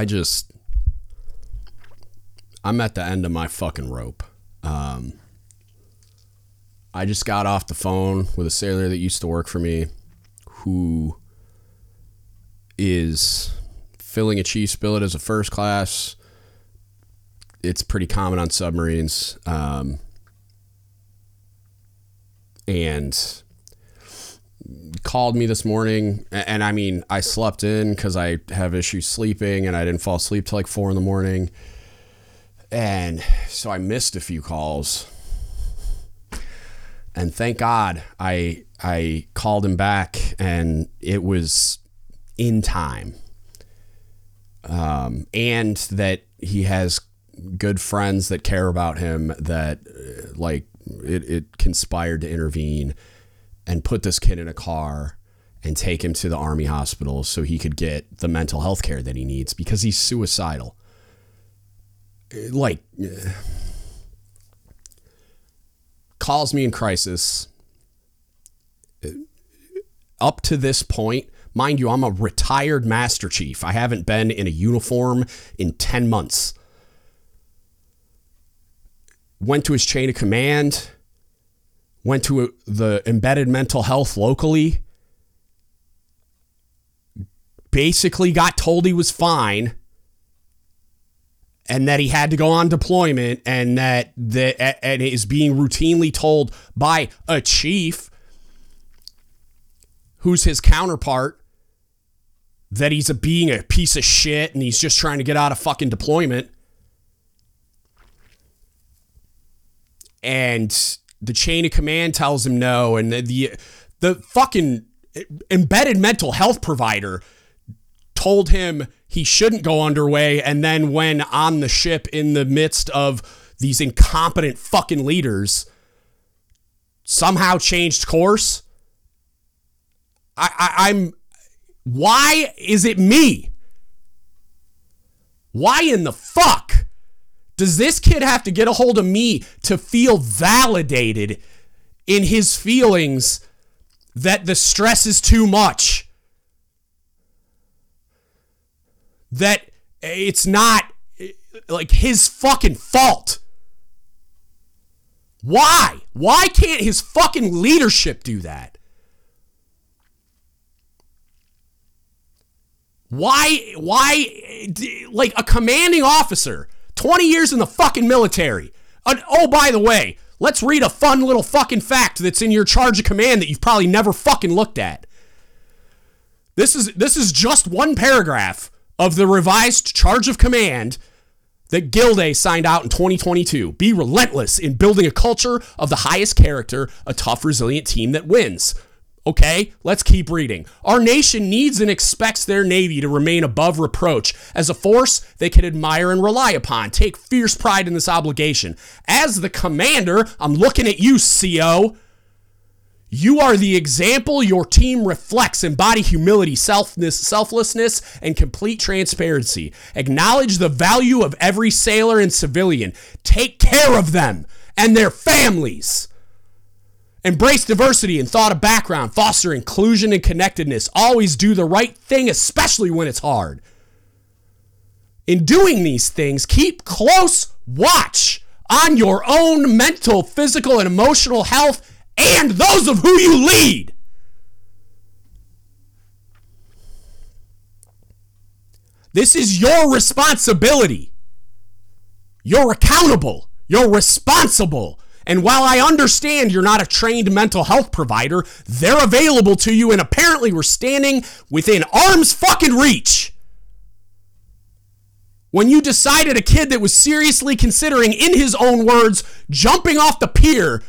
I just I'm at the end of my fucking rope. Um, I just got off the phone with a sailor that used to work for me who is filling a chief's billet as a first class. It's pretty common on submarines. Um, and called me this morning and, I mean I slept in because I have issues sleeping and I didn't fall asleep till like four in the morning. And so I missed a few calls. And thank God I I called him back and it was in time. Um, and that he has good friends that care about him that uh, like it, it conspired to intervene and put this kid in a car and take him to the army hospital so he could get the mental health care that he needs because he's suicidal. Like, uh, calls me in crisis. Uh, up to this point, mind you, I'm a retired Master Chief. I haven't been in a uniform in 10 months. Went to his chain of command went to the embedded mental health locally, basically got told he was fine and that he had to go on deployment and that the and is being routinely told by a chief who's his counterpart that he's a being a piece of shit and he's just trying to get out of fucking deployment. And the chain of command tells him no, and the the, the fucking embedded mental health provider told him he shouldn't go underway, and then when on the ship in the midst of these incompetent fucking leaders, somehow changed course. I, I I'm why is it me? Why in the fuck does this kid have to get a hold of me to feel validated in his feelings that the stress is too much? That it's not like his fucking fault. Why? Why can't his fucking leadership do that? Why why like a commanding officer 20 years in the fucking military. Oh, by the way, let's read a fun little fucking fact that's in your charge of command that you've probably never fucking looked at. This is this is just one paragraph of the revised charge of command that Gilday signed out in 2022. Be relentless in building a culture of the highest character, a tough, resilient team that wins. Okay, let's keep reading. Our nation needs and expects their Navy to remain above reproach as a force they can admire and rely upon. Take fierce pride in this obligation. As the commander, I'm looking at you, CO. You are the example your team reflects. Embody humility, selfness, selflessness, and complete transparency. Acknowledge the value of every sailor and civilian. Take care of them and their families. Embrace diversity and thought of background, foster inclusion and connectedness. Always do the right thing, especially when it's hard. In doing these things, keep close watch on your own mental, physical, and emotional health and those of who you lead. This is your responsibility. You're accountable. You're responsible. And while I understand you're not a trained mental health provider, they're available to you, and apparently we're standing within arm's fucking reach. When you decided a kid that was seriously considering, in his own words, jumping off the pier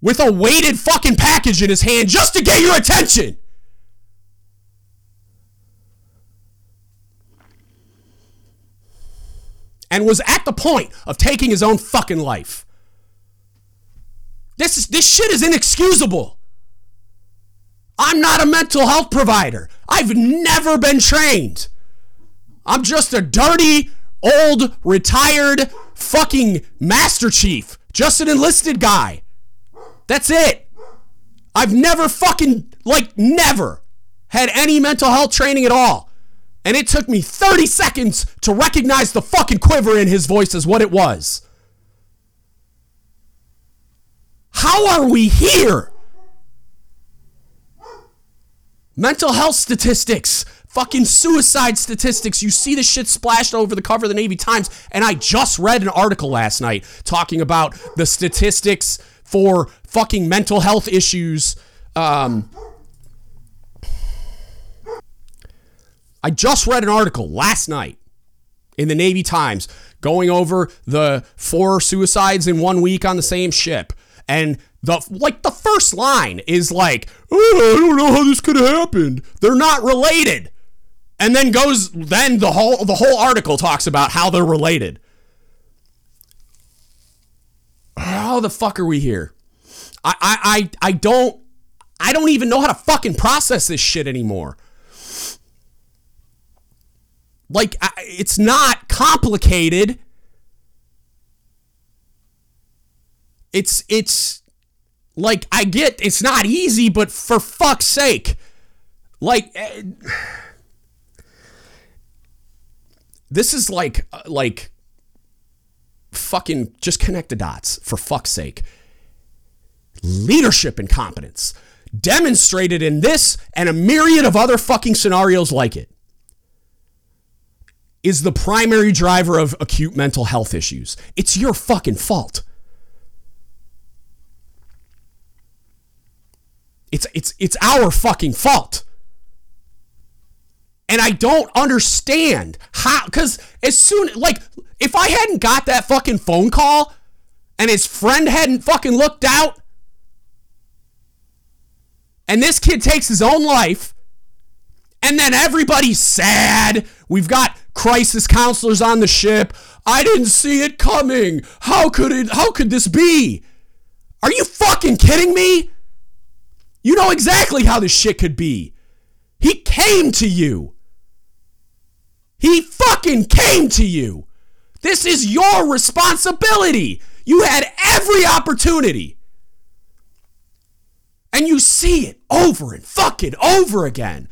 with a weighted fucking package in his hand just to get your attention. And was at the point of taking his own fucking life. This is this shit is inexcusable. I'm not a mental health provider. I've never been trained. I'm just a dirty, old, retired fucking master chief. Just an enlisted guy. That's it. I've never fucking like never had any mental health training at all. And it took me 30 seconds to recognize the fucking quiver in his voice as what it was. How are we here? Mental health statistics, fucking suicide statistics. You see the shit splashed over the cover of the Navy Times. And I just read an article last night talking about the statistics for fucking mental health issues. Um, I just read an article last night in the Navy Times going over the four suicides in one week on the same ship. And the like the first line is like, oh, I don't know how this could have happened. They're not related. And then goes then the whole the whole article talks about how they're related. How the fuck are we here? I I I, don't I don't even know how to fucking process this shit anymore. Like it's not complicated. It's it's like I get it's not easy, but for fuck's sake, like eh, this is like uh, like fucking just connect the dots for fuck's sake. Leadership incompetence demonstrated in this and a myriad of other fucking scenarios like it is the primary driver of acute mental health issues. It's your fucking fault. It's it's it's our fucking fault. And I don't understand how cuz as soon like if I hadn't got that fucking phone call and his friend hadn't fucking looked out and this kid takes his own life and then everybody's sad. We've got crisis counselors on the ship. I didn't see it coming. How could it how could this be? Are you fucking kidding me? You know exactly how this shit could be. He came to you. He fucking came to you. This is your responsibility. You had every opportunity. And you see it over and fucking over again.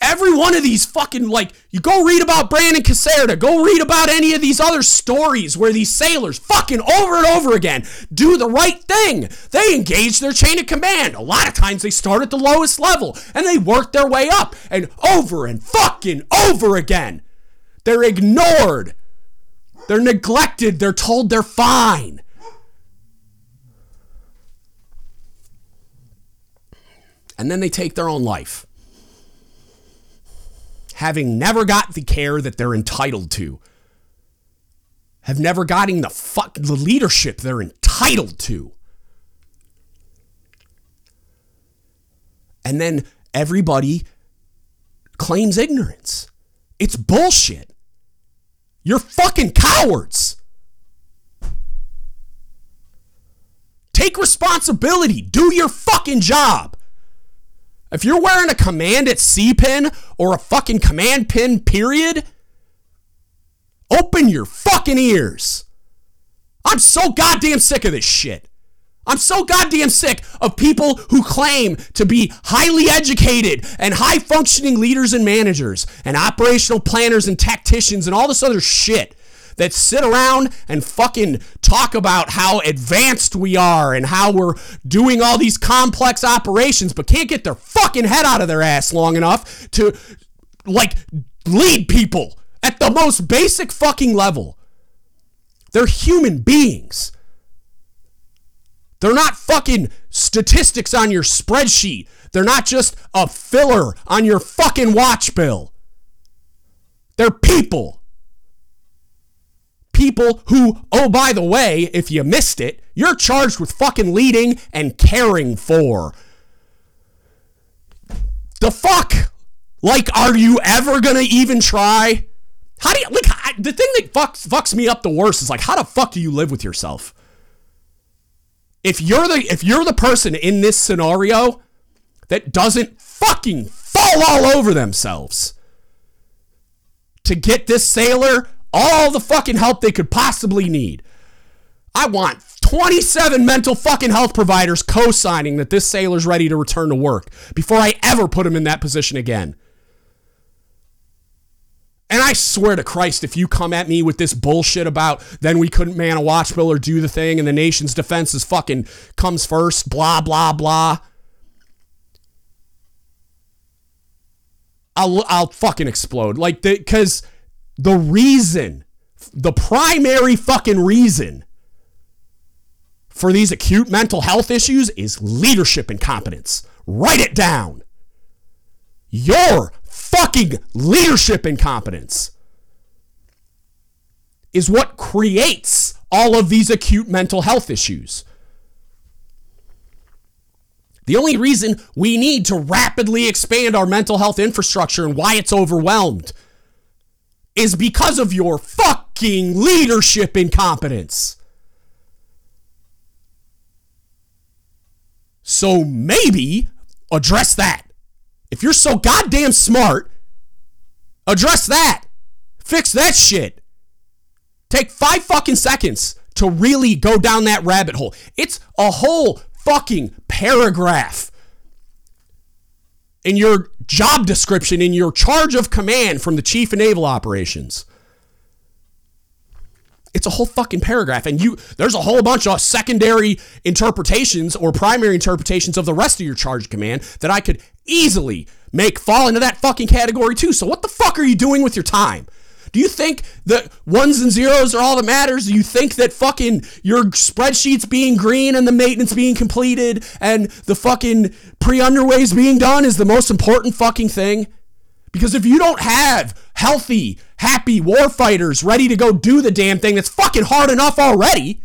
Every one of these fucking like you go read about Brandon Caserta, go read about any of these other stories where these sailors fucking over and over again do the right thing. They engage their chain of command. A lot of times they start at the lowest level and they work their way up and over and fucking over again. They're ignored. They're neglected. They're told they're fine. And then they take their own life having never got the care that they're entitled to, have never gotten the fuck the leadership they're entitled to. And then everybody claims ignorance. It's bullshit. You're fucking cowards. Take responsibility. Do your fucking job. If you're wearing a command at sea pin or a fucking command pin, period, open your fucking ears. I'm so goddamn sick of this shit. I'm so goddamn sick of people who claim to be highly educated and high functioning leaders and managers and operational planners and tacticians and all this other shit that sit around and fucking talk about how advanced we are and how we're doing all these complex operations, but can't get their fucking head out of their ass long enough to, like, lead people at the most basic fucking level. They're human beings. They're not fucking statistics on your spreadsheet. They're not just a filler on your fucking watch bill. They're people people who, oh, by the way, if you missed it, you're charged with fucking leading and caring for. The fuck? Like, are you ever gonna even try? How do you, like, I, the thing that fucks, fucks me up the worst is like, how the fuck do you live with yourself? If you're the, if you're the person in this scenario that doesn't fucking fall all over themselves to get this sailor all the fucking help they could possibly need. I want 27 mental fucking health providers co signing that this sailor's ready to return to work before I ever put him in that position again. And I swear to Christ, if you come at me with this bullshit about then we couldn't man a watch bill or do the thing and the nation's defense is fucking comes first, blah, blah, blah. I'll, I'll fucking explode. Like, the, the reason, the primary fucking reason for these acute mental health issues is leadership incompetence. Write it down. Your fucking leadership incompetence is what creates all of these acute mental health issues. The only reason we need to rapidly expand our mental health infrastructure and why it's overwhelmed is because of your fucking leadership incompetence. So maybe address that. If you're so goddamn smart, address that. Fix that shit. Take five fucking seconds to really go down that rabbit hole. It's a whole fucking paragraph in your job description, in your charge of command from the chief of naval operations. It's a whole fucking paragraph, and you there's a whole bunch of secondary interpretations or primary interpretations of the rest of your charge command that I could easily make fall into that fucking category too. So what the fuck are you doing with your time? Do you think that ones and zeros are all that matters? Do you think that fucking your spreadsheets being green and the maintenance being completed and the fucking pre underways being done is the most important fucking thing? Because if you don't have healthy, happy war fighters ready to go do the damn thing that's fucking hard enough already,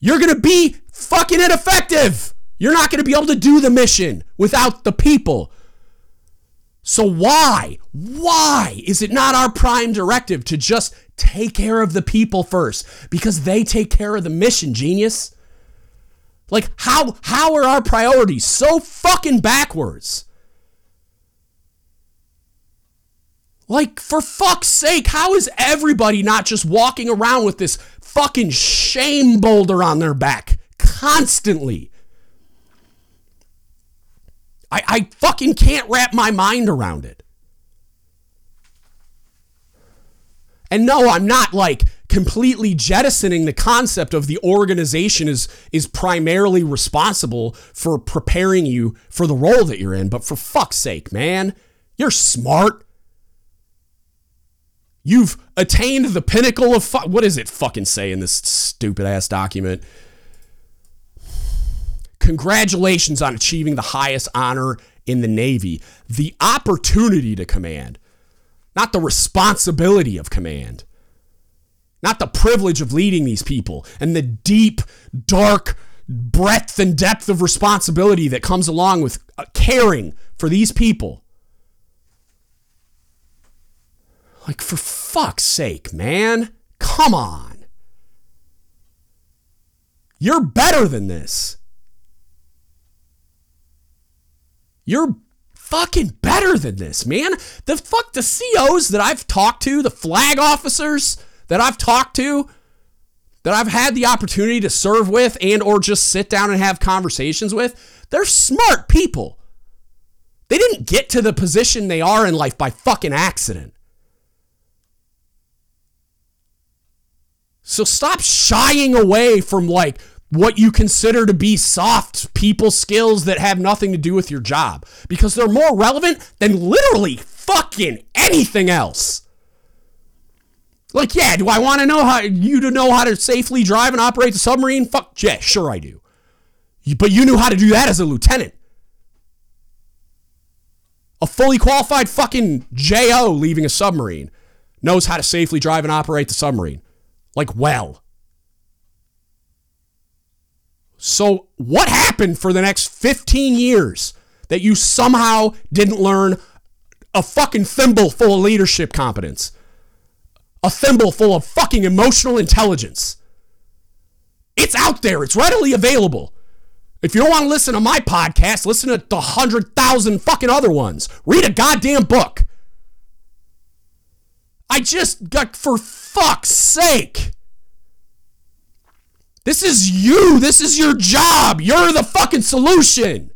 you're going to be fucking ineffective. You're not going to be able to do the mission without the people. So why, why is it not our prime directive to just take care of the people first? Because they take care of the mission, genius. Like how how are our priorities so fucking backwards? Like, for fuck's sake, how is everybody not just walking around with this fucking shame boulder on their back constantly? I, I fucking can't wrap my mind around it. And no, I'm not like completely jettisoning the concept of the organization is is primarily responsible for preparing you for the role that you're in, but for fuck's sake, man, you're smart. You've attained the pinnacle of fu- what does it fucking say in this stupid ass document? Congratulations on achieving the highest honor in the Navy, the opportunity to command, not the responsibility of command, not the privilege of leading these people, and the deep, dark breadth and depth of responsibility that comes along with uh, caring for these people. Like, for fuck's sake, man. Come on. You're better than this. You're fucking better than this, man. The fuck, the COs that I've talked to, the flag officers that I've talked to, that I've had the opportunity to serve with and or just sit down and have conversations with, they're smart people. They didn't get to the position they are in life by fucking accident. So stop shying away from like what you consider to be soft people skills that have nothing to do with your job because they're more relevant than literally fucking anything else. Like, yeah, do I want to know how you to know how to safely drive and operate the submarine? Fuck, yeah, sure I do. But you knew how to do that as a lieutenant. A fully qualified fucking JO leaving a submarine knows how to safely drive and operate the submarine. Like, well. So, what happened for the next 15 years that you somehow didn't learn a fucking thimble full of leadership competence? A thimble full of fucking emotional intelligence. It's out there, it's readily available. If you don't want to listen to my podcast, listen to the 100,000 fucking other ones. Read a goddamn book. I just got, for fuck's sake. This is you. This is your job. You're the fucking solution.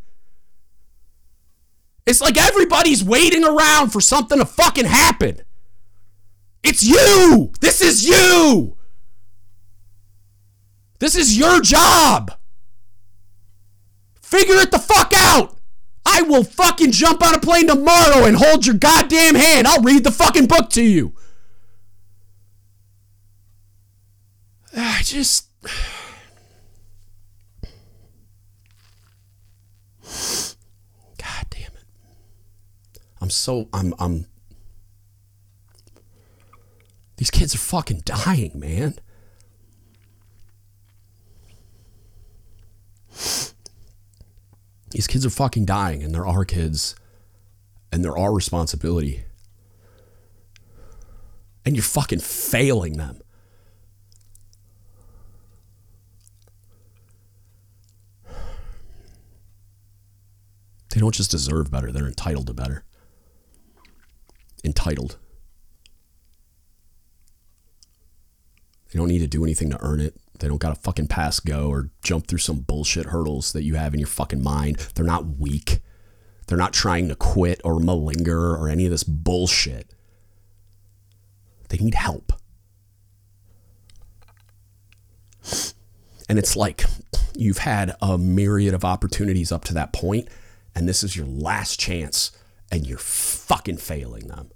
It's like everybody's waiting around for something to fucking happen. It's you. This is you. This is your job. Figure it the fuck out. I will fucking jump on a plane tomorrow and hold your goddamn hand. I'll read the fucking book to you. I just. God damn it. I'm so. I'm. I'm. These kids are fucking dying, man. These kids are fucking dying, and they're our kids, and they're our responsibility. And you're fucking failing them. They don't just deserve better, they're entitled to better. Entitled. They don't need to do anything to earn it. They don't got to fucking pass go or jump through some bullshit hurdles that you have in your fucking mind. They're not weak. They're not trying to quit or malinger or any of this bullshit. They need help. And it's like you've had a myriad of opportunities up to that point, and this is your last chance, and you're fucking failing them.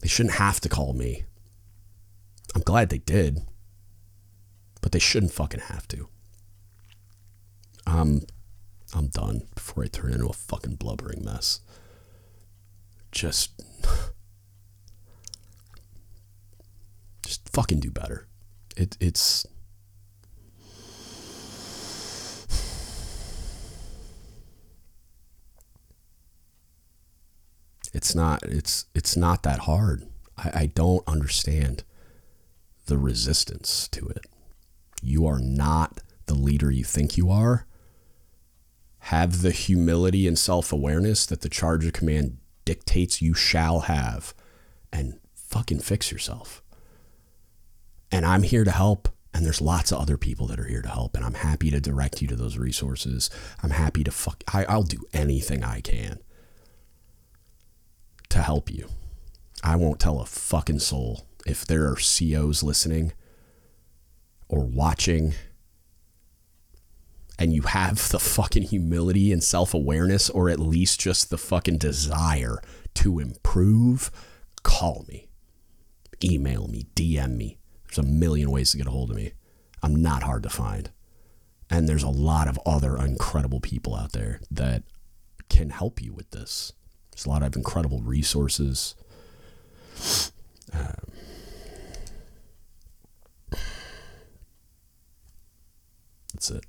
They shouldn't have to call me. I'm glad they did, but they shouldn't fucking have to. Um, I'm done before I turn into a fucking blubbering mess. Just, just fucking do better. It, it's. It's not. It's it's not that hard. I, I don't understand the resistance to it. You are not the leader you think you are. Have the humility and self awareness that the charge of command dictates you shall have, and fucking fix yourself. And I'm here to help. And there's lots of other people that are here to help. And I'm happy to direct you to those resources. I'm happy to fuck. I, I'll do anything I can to help you. I won't tell a fucking soul if there are COs listening or watching and you have the fucking humility and self awareness, or at least just the fucking desire to improve, call me, email me, DM me. There's a million ways to get a hold of me. I'm not hard to find. And there's a lot of other incredible people out there that can help you with this. There's a lot of incredible resources. Um, That's it.